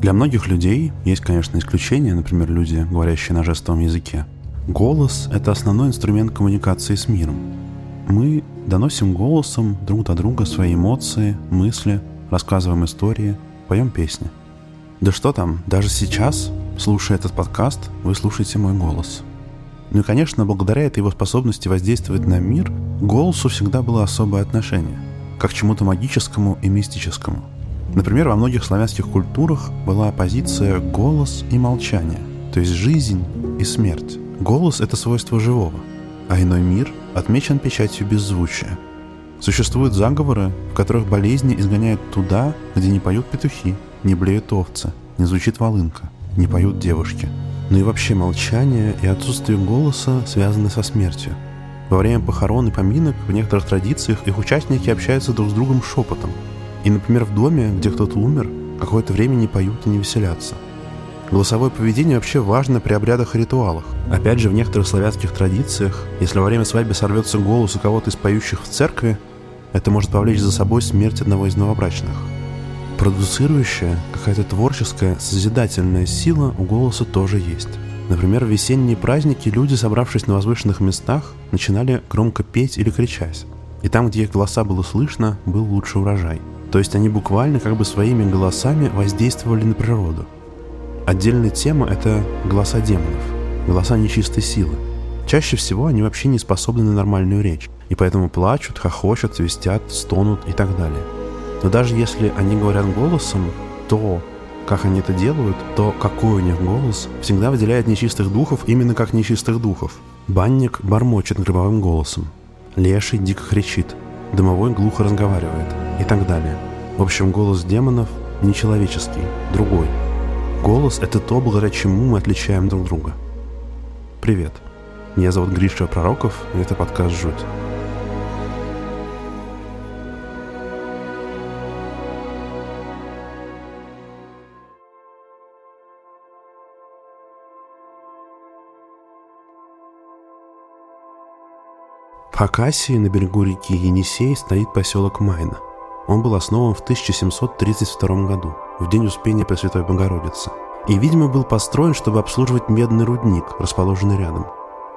Для многих людей есть, конечно, исключения, например, люди, говорящие на жестовом языке. Голос — это основной инструмент коммуникации с миром. Мы доносим голосом друг до друга свои эмоции, мысли, рассказываем истории, поем песни. Да что там, даже сейчас, слушая этот подкаст, вы слушаете мой голос. Ну и, конечно, благодаря этой его способности воздействовать на мир, голосу всегда было особое отношение, как к чему-то магическому и мистическому. Например, во многих славянских культурах была оппозиция голос и молчание, то есть жизнь и смерть. Голос — это свойство живого, а иной мир отмечен печатью беззвучия. Существуют заговоры, в которых болезни изгоняют туда, где не поют петухи, не блеют овцы, не звучит волынка, не поют девушки. Но и вообще молчание и отсутствие голоса связаны со смертью. Во время похорон и поминок в некоторых традициях их участники общаются друг с другом шепотом. И, например, в доме, где кто-то умер, какое-то время не поют и не веселятся – Голосовое поведение вообще важно при обрядах и ритуалах. Опять же, в некоторых славянских традициях, если во время свадьбы сорвется голос у кого-то из поющих в церкви, это может повлечь за собой смерть одного из новобрачных. Продуцирующая, какая-то творческая, созидательная сила у голоса тоже есть. Например, в весенние праздники люди, собравшись на возвышенных местах, начинали громко петь или кричать. И там, где их голоса было слышно, был лучший урожай. То есть они буквально как бы своими голосами воздействовали на природу – Отдельная тема — это голоса демонов, голоса нечистой силы. Чаще всего они вообще не способны на нормальную речь, и поэтому плачут, хохочут, свистят, стонут и так далее. Но даже если они говорят голосом, то как они это делают, то какой у них голос всегда выделяет нечистых духов именно как нечистых духов. Банник бормочет гробовым голосом, леший дико кричит, дымовой глухо разговаривает и так далее. В общем, голос демонов нечеловеческий, другой – Голос — это то, благодаря чему мы отличаем друг друга. Привет. Меня зовут Гриша Пророков, и это подкаст «Жуть». В Хакасии на берегу реки Енисей стоит поселок Майна. Он был основан в 1732 году – в день Успения Пресвятой Богородицы. И, видимо, был построен, чтобы обслуживать медный рудник, расположенный рядом.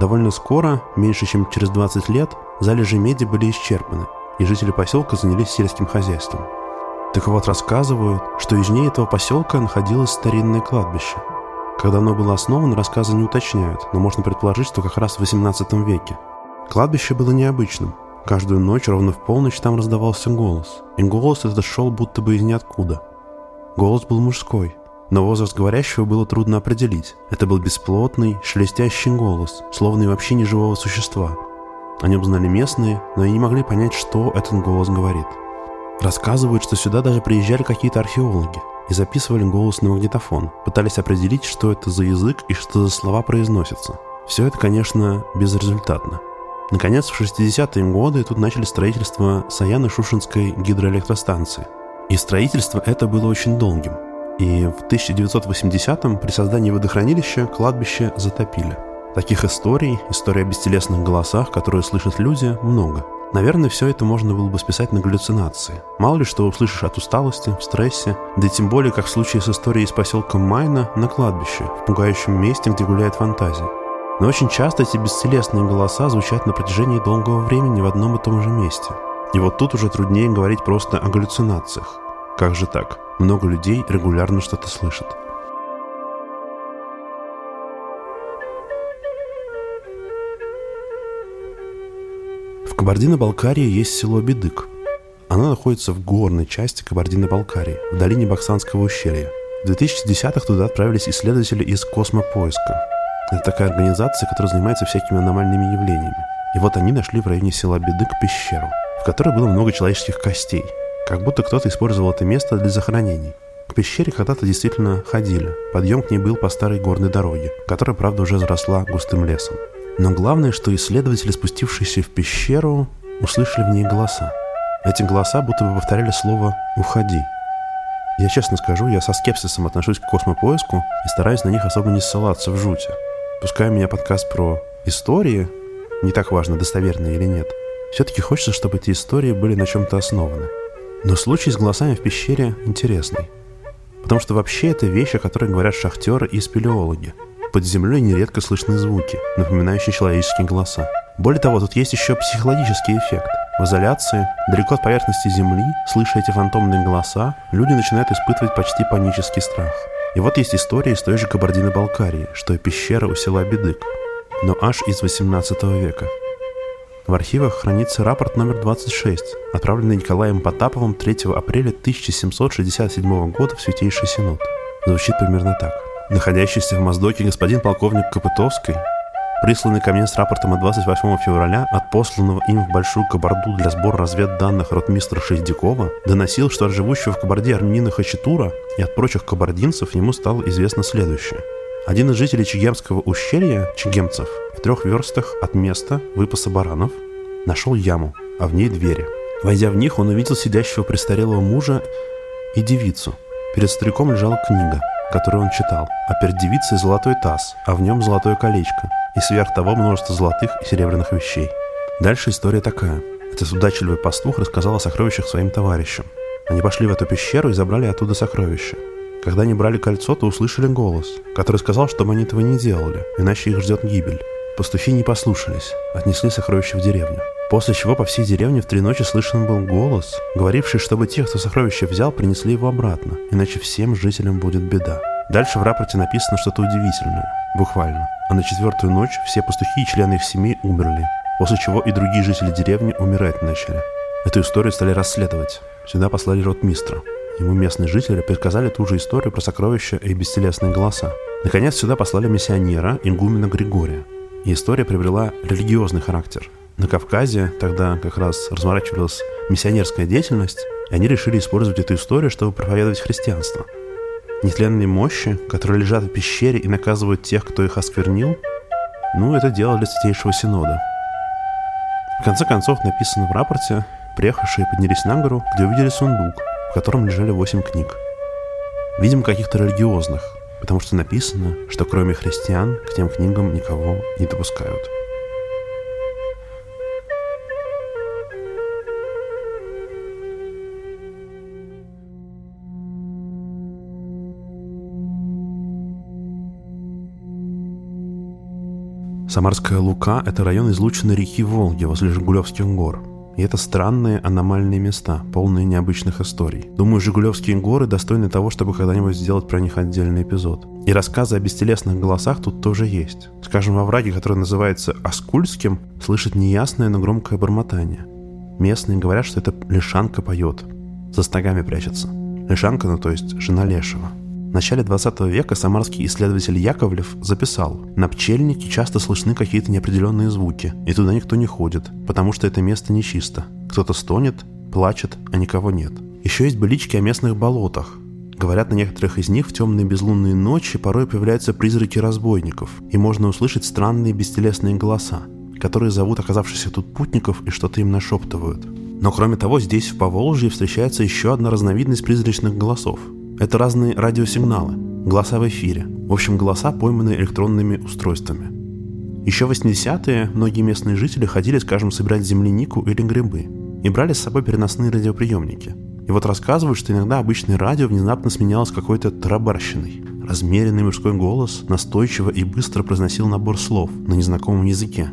Довольно скоро, меньше чем через 20 лет, залежи меди были исчерпаны, и жители поселка занялись сельским хозяйством. Так вот, рассказывают, что южнее этого поселка находилось старинное кладбище. Когда оно было основано, рассказы не уточняют, но можно предположить, что как раз в 18 веке. Кладбище было необычным. Каждую ночь ровно в полночь там раздавался голос. И голос этот шел будто бы из ниоткуда – Голос был мужской, но возраст говорящего было трудно определить. Это был бесплотный, шелестящий голос, словно и вообще не живого существа. О нем знали местные, но и не могли понять, что этот голос говорит. Рассказывают, что сюда даже приезжали какие-то археологи и записывали голос на магнитофон, пытались определить, что это за язык и что за слова произносятся. Все это, конечно, безрезультатно. Наконец, в 60-е годы тут начали строительство Саяно-Шушинской гидроэлектростанции – и строительство это было очень долгим. И в 1980-м при создании водохранилища кладбище затопили. Таких историй, историй о бестелесных голосах, которые слышат люди, много. Наверное, все это можно было бы списать на галлюцинации. Мало ли что услышишь от усталости, в стрессе, да и тем более, как в случае с историей из поселка Майна на кладбище, в пугающем месте, где гуляет фантазия. Но очень часто эти бестелесные голоса звучат на протяжении долгого времени в одном и том же месте – и вот тут уже труднее говорить просто о галлюцинациях. Как же так? Много людей регулярно что-то слышат. В Кабардино-Балкарии есть село Бедык. Оно находится в горной части Кабардино-Балкарии, в долине Баксанского ущелья. В 2010-х туда отправились исследователи из Космопоиска. Это такая организация, которая занимается всякими аномальными явлениями. И вот они нашли в районе села Бедык пещеру – в которой было много человеческих костей, как будто кто-то использовал это место для захоронений. К пещере когда-то действительно ходили. Подъем к ней был по старой горной дороге, которая, правда, уже заросла густым лесом. Но главное, что исследователи, спустившиеся в пещеру, услышали в ней голоса. Эти голоса будто бы повторяли слово «уходи». Я честно скажу, я со скепсисом отношусь к космопоиску и стараюсь на них особо не ссылаться в жути. Пускай у меня подкаст про истории, не так важно, достоверные или нет – все-таки хочется, чтобы эти истории были на чем-то основаны. Но случай с голосами в пещере интересный. Потому что вообще это вещь, о которой говорят шахтеры и спелеологи. Под землей нередко слышны звуки, напоминающие человеческие голоса. Более того, тут есть еще психологический эффект. В изоляции, далеко от поверхности Земли, слыша эти фантомные голоса, люди начинают испытывать почти панический страх. И вот есть история из той же Кабардино-Балкарии, что и пещера у села Бедык, но аж из 18 века. В архивах хранится рапорт номер 26, отправленный Николаем Потаповым 3 апреля 1767 года в Святейший Синод. Звучит примерно так. Находящийся в Моздоке господин полковник Копытовский присланный ко мне с рапортом от 28 февраля от посланного им в Большую Кабарду для сбора разведданных ротмистра Шейдякова, доносил, что от живущего в Кабарде армянина Хачатура и от прочих кабардинцев ему стало известно следующее. Один из жителей Чегемского ущелья, чегемцев, в трех верстах от места выпаса баранов, нашел яму, а в ней двери. Войдя в них, он увидел сидящего престарелого мужа и девицу. Перед стариком лежала книга, которую он читал, а перед девицей золотой таз, а в нем золотое колечко, и сверх того множество золотых и серебряных вещей. Дальше история такая. Этот удачливый пастух рассказал о сокровищах своим товарищам. Они пошли в эту пещеру и забрали оттуда сокровища. Когда они брали кольцо, то услышали голос, который сказал, чтобы они этого не делали, иначе их ждет гибель. Пастухи не послушались, отнесли сокровища в деревню. После чего по всей деревне в три ночи слышен был голос, говоривший, чтобы тех, кто сокровища взял, принесли его обратно, иначе всем жителям будет беда. Дальше в рапорте написано что-то удивительное, буквально а на четвертую ночь все пастухи и члены их семей умерли, после чего и другие жители деревни умирать начали. Эту историю стали расследовать. Сюда послали ротмистра. Ему местные жители пересказали ту же историю про сокровища и бестелесные голоса. Наконец сюда послали миссионера, игумена Григория. И история приобрела религиозный характер. На Кавказе тогда как раз разворачивалась миссионерская деятельность, и они решили использовать эту историю, чтобы проповедовать христианство – нетленные мощи, которые лежат в пещере и наказывают тех, кто их осквернил, ну, это дело для Святейшего Синода. В конце концов, написано в рапорте, приехавшие поднялись на гору, где увидели сундук, в котором лежали восемь книг. Видимо, каких-то религиозных, потому что написано, что кроме христиан к тем книгам никого не допускают. Самарская Лука – это район излученной реки Волги возле Жигулевских гор. И это странные аномальные места, полные необычных историй. Думаю, Жигулевские горы достойны того, чтобы когда-нибудь сделать про них отдельный эпизод. И рассказы о бестелесных голосах тут тоже есть. Скажем, во враге, который называется Аскульским, слышит неясное, но громкое бормотание. Местные говорят, что это Лешанка поет. За стогами прячется. Лешанка, ну то есть жена Лешего. Начале 20 века самарский исследователь Яковлев записал, на пчельнике часто слышны какие-то неопределенные звуки, и туда никто не ходит, потому что это место нечисто. Кто-то стонет, плачет, а никого нет. Еще есть былички о местных болотах. Говорят, на некоторых из них в темные безлунные ночи порой появляются призраки разбойников, и можно услышать странные бестелесные голоса, которые зовут оказавшихся тут путников и что-то им нашептывают. Но кроме того, здесь в Поволжье встречается еще одна разновидность призрачных голосов – это разные радиосигналы, голоса в эфире, в общем, голоса, пойманные электронными устройствами. Еще в 80-е многие местные жители ходили, скажем, собирать землянику или грибы и брали с собой переносные радиоприемники. И вот рассказывают, что иногда обычное радио внезапно сменялось какой-то тарабарщиной. Размеренный мужской голос настойчиво и быстро произносил набор слов на незнакомом языке.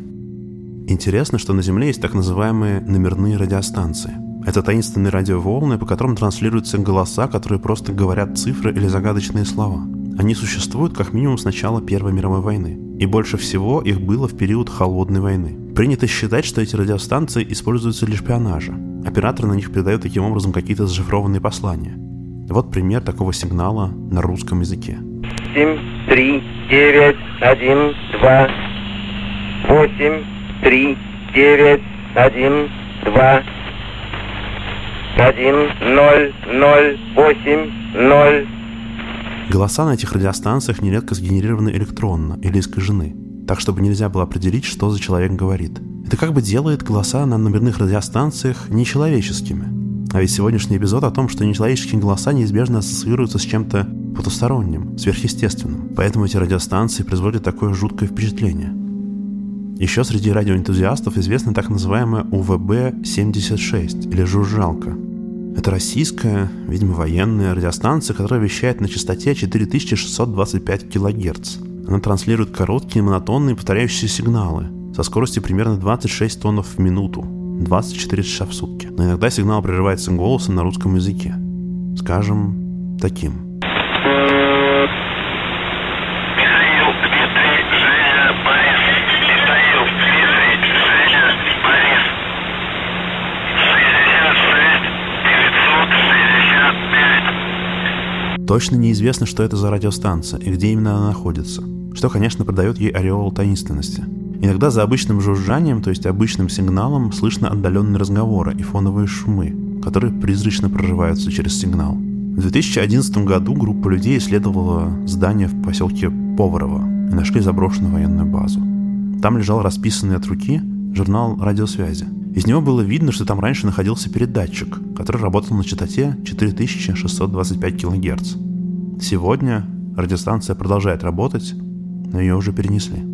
Интересно, что на Земле есть так называемые номерные радиостанции. Это таинственные радиоволны, по которым транслируются голоса, которые просто говорят цифры или загадочные слова. Они существуют как минимум с начала Первой мировой войны. И больше всего их было в период Холодной войны. Принято считать, что эти радиостанции используются для шпионажа. Оператор на них передает таким образом какие-то зашифрованные послания. Вот пример такого сигнала на русском языке. 7, 3, 9, 1, 2, 8, 3, 9, 1, 2, один, ноль, ноль, восемь, ноль. Голоса на этих радиостанциях нередко сгенерированы электронно или искажены, так чтобы нельзя было определить, что за человек говорит. Это как бы делает голоса на номерных радиостанциях нечеловеческими. А ведь сегодняшний эпизод о том, что нечеловеческие голоса неизбежно ассоциируются с чем-то потусторонним, сверхъестественным. Поэтому эти радиостанции производят такое жуткое впечатление – еще среди радиоэнтузиастов известна так называемая УВБ-76 или жужжалка. Это российская, видимо, военная радиостанция, которая вещает на частоте 4625 кГц. Она транслирует короткие, монотонные, повторяющиеся сигналы со скоростью примерно 26 тонн в минуту, 24 часа в сутки. Но иногда сигнал прерывается голосом на русском языке. Скажем, таким – Точно неизвестно, что это за радиостанция и где именно она находится, что, конечно, придает ей ореол таинственности. Иногда за обычным жужжанием, то есть обычным сигналом, слышно отдаленные разговоры и фоновые шумы, которые призрачно прорываются через сигнал. В 2011 году группа людей исследовала здание в поселке Поварово и нашли заброшенную военную базу. Там лежал расписанный от руки журнал радиосвязи. Из него было видно, что там раньше находился передатчик, который работал на частоте 4625 кГц. Сегодня радиостанция продолжает работать, но ее уже перенесли.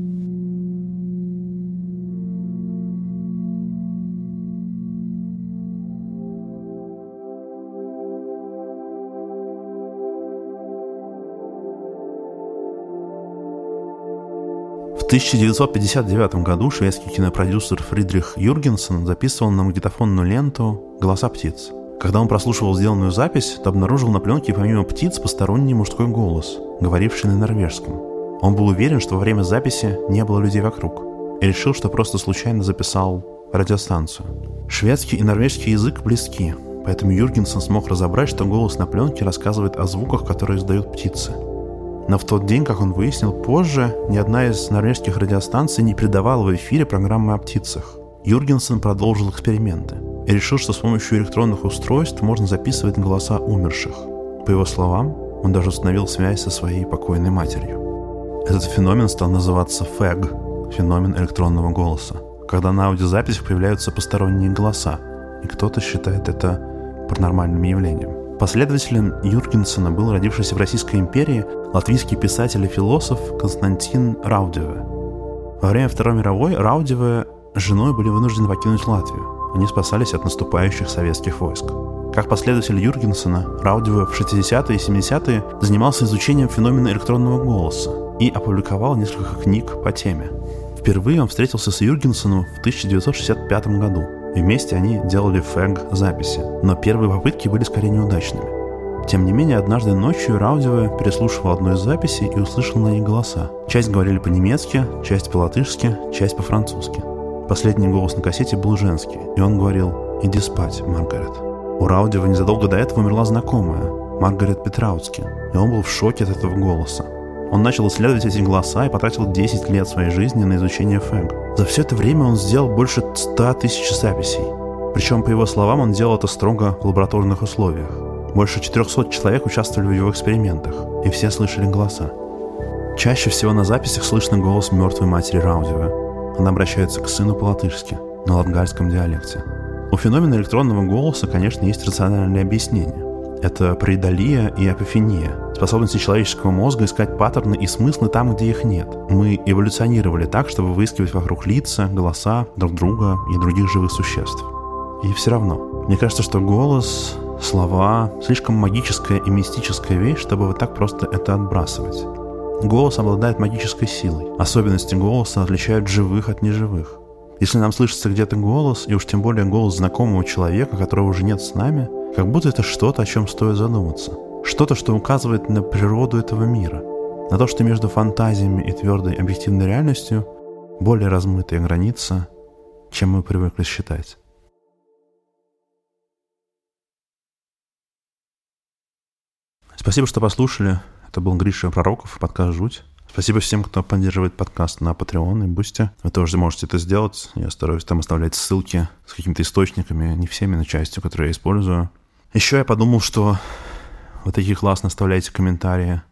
1959 году шведский кинопродюсер Фридрих Юргенсен записывал на магнитофонную ленту «Голоса птиц». Когда он прослушивал сделанную запись, то обнаружил на пленке помимо птиц посторонний мужской голос, говоривший на норвежском. Он был уверен, что во время записи не было людей вокруг, и решил, что просто случайно записал радиостанцию. Шведский и норвежский язык близки, поэтому Юргенсен смог разобрать, что голос на пленке рассказывает о звуках, которые издают птицы – но в тот день, как он выяснил позже, ни одна из норвежских радиостанций не передавала в эфире программы о птицах. Юргенсен продолжил эксперименты и решил, что с помощью электронных устройств можно записывать голоса умерших. По его словам, он даже установил связь со своей покойной матерью. Этот феномен стал называться FEG – феномен электронного голоса, когда на аудиозаписях появляются посторонние голоса, и кто-то считает это паранормальным явлением. Последователем Юргенсена был родившийся в Российской империи латвийский писатель и философ Константин Раудеве. Во время Второй мировой Раудеве с женой были вынуждены покинуть Латвию. Они спасались от наступающих советских войск. Как последователь Юргенсена, Раудеве в 60-е и 70-е занимался изучением феномена электронного голоса и опубликовал несколько книг по теме. Впервые он встретился с Юргенсеном в 1965 году – и вместе они делали фэг записи, но первые попытки были скорее неудачными. Тем не менее, однажды ночью Раудева переслушивал одну из записей и услышал на ней голоса. Часть говорили по-немецки, часть по-латышски, часть по-французски. Последний голос на кассете был женский, и он говорил «Иди спать, Маргарет». У Раудева незадолго до этого умерла знакомая, Маргарет Петрауцки, и он был в шоке от этого голоса. Он начал исследовать эти голоса и потратил 10 лет своей жизни на изучение фэнг. За все это время он сделал больше 100 тысяч записей. Причем, по его словам, он делал это строго в лабораторных условиях. Больше 400 человек участвовали в его экспериментах, и все слышали голоса. Чаще всего на записях слышно голос мертвой матери Раудева. Она обращается к сыну по-латышски, на латгальском диалекте. У феномена электронного голоса, конечно, есть рациональное объяснение. Это преидолия и апофения, способности человеческого мозга искать паттерны и смыслы там, где их нет. Мы эволюционировали так, чтобы выискивать вокруг лица, голоса, друг друга и других живых существ. И все равно, мне кажется, что голос, слова — слишком магическая и мистическая вещь, чтобы вот так просто это отбрасывать. Голос обладает магической силой. Особенности голоса отличают живых от неживых. Если нам слышится где-то голос, и уж тем более голос знакомого человека, которого уже нет с нами — как будто это что-то, о чем стоит задуматься. Что-то, что указывает на природу этого мира. На то, что между фантазиями и твердой объективной реальностью более размытая граница, чем мы привыкли считать. Спасибо, что послушали. Это был Гриша Пророков, подкаст «Жуть». Спасибо всем, кто поддерживает подкаст на Patreon и Boosty. Вы тоже можете это сделать. Я стараюсь там оставлять ссылки с какими-то источниками, не всеми, но частью, которые я использую. Еще я подумал, что вы такие классно оставляете комментарии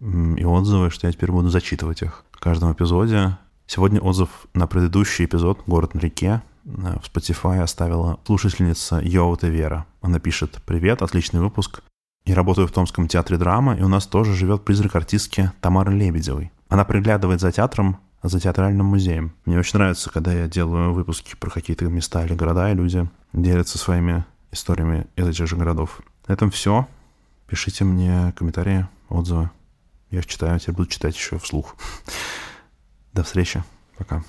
и отзывы, что я теперь буду зачитывать их в каждом эпизоде. Сегодня отзыв на предыдущий эпизод «Город на реке» в Spotify оставила слушательница Йоута Вера. Она пишет «Привет, отличный выпуск. Я работаю в Томском театре драма, и у нас тоже живет призрак артистки Тамары Лебедевой. Она приглядывает за театром, за театральным музеем. Мне очень нравится, когда я делаю выпуски про какие-то места или города, и люди делятся своими историями из этих же городов. На этом все. Пишите мне комментарии, отзывы. Я их читаю, теперь буду читать еще вслух. До встречи. Пока.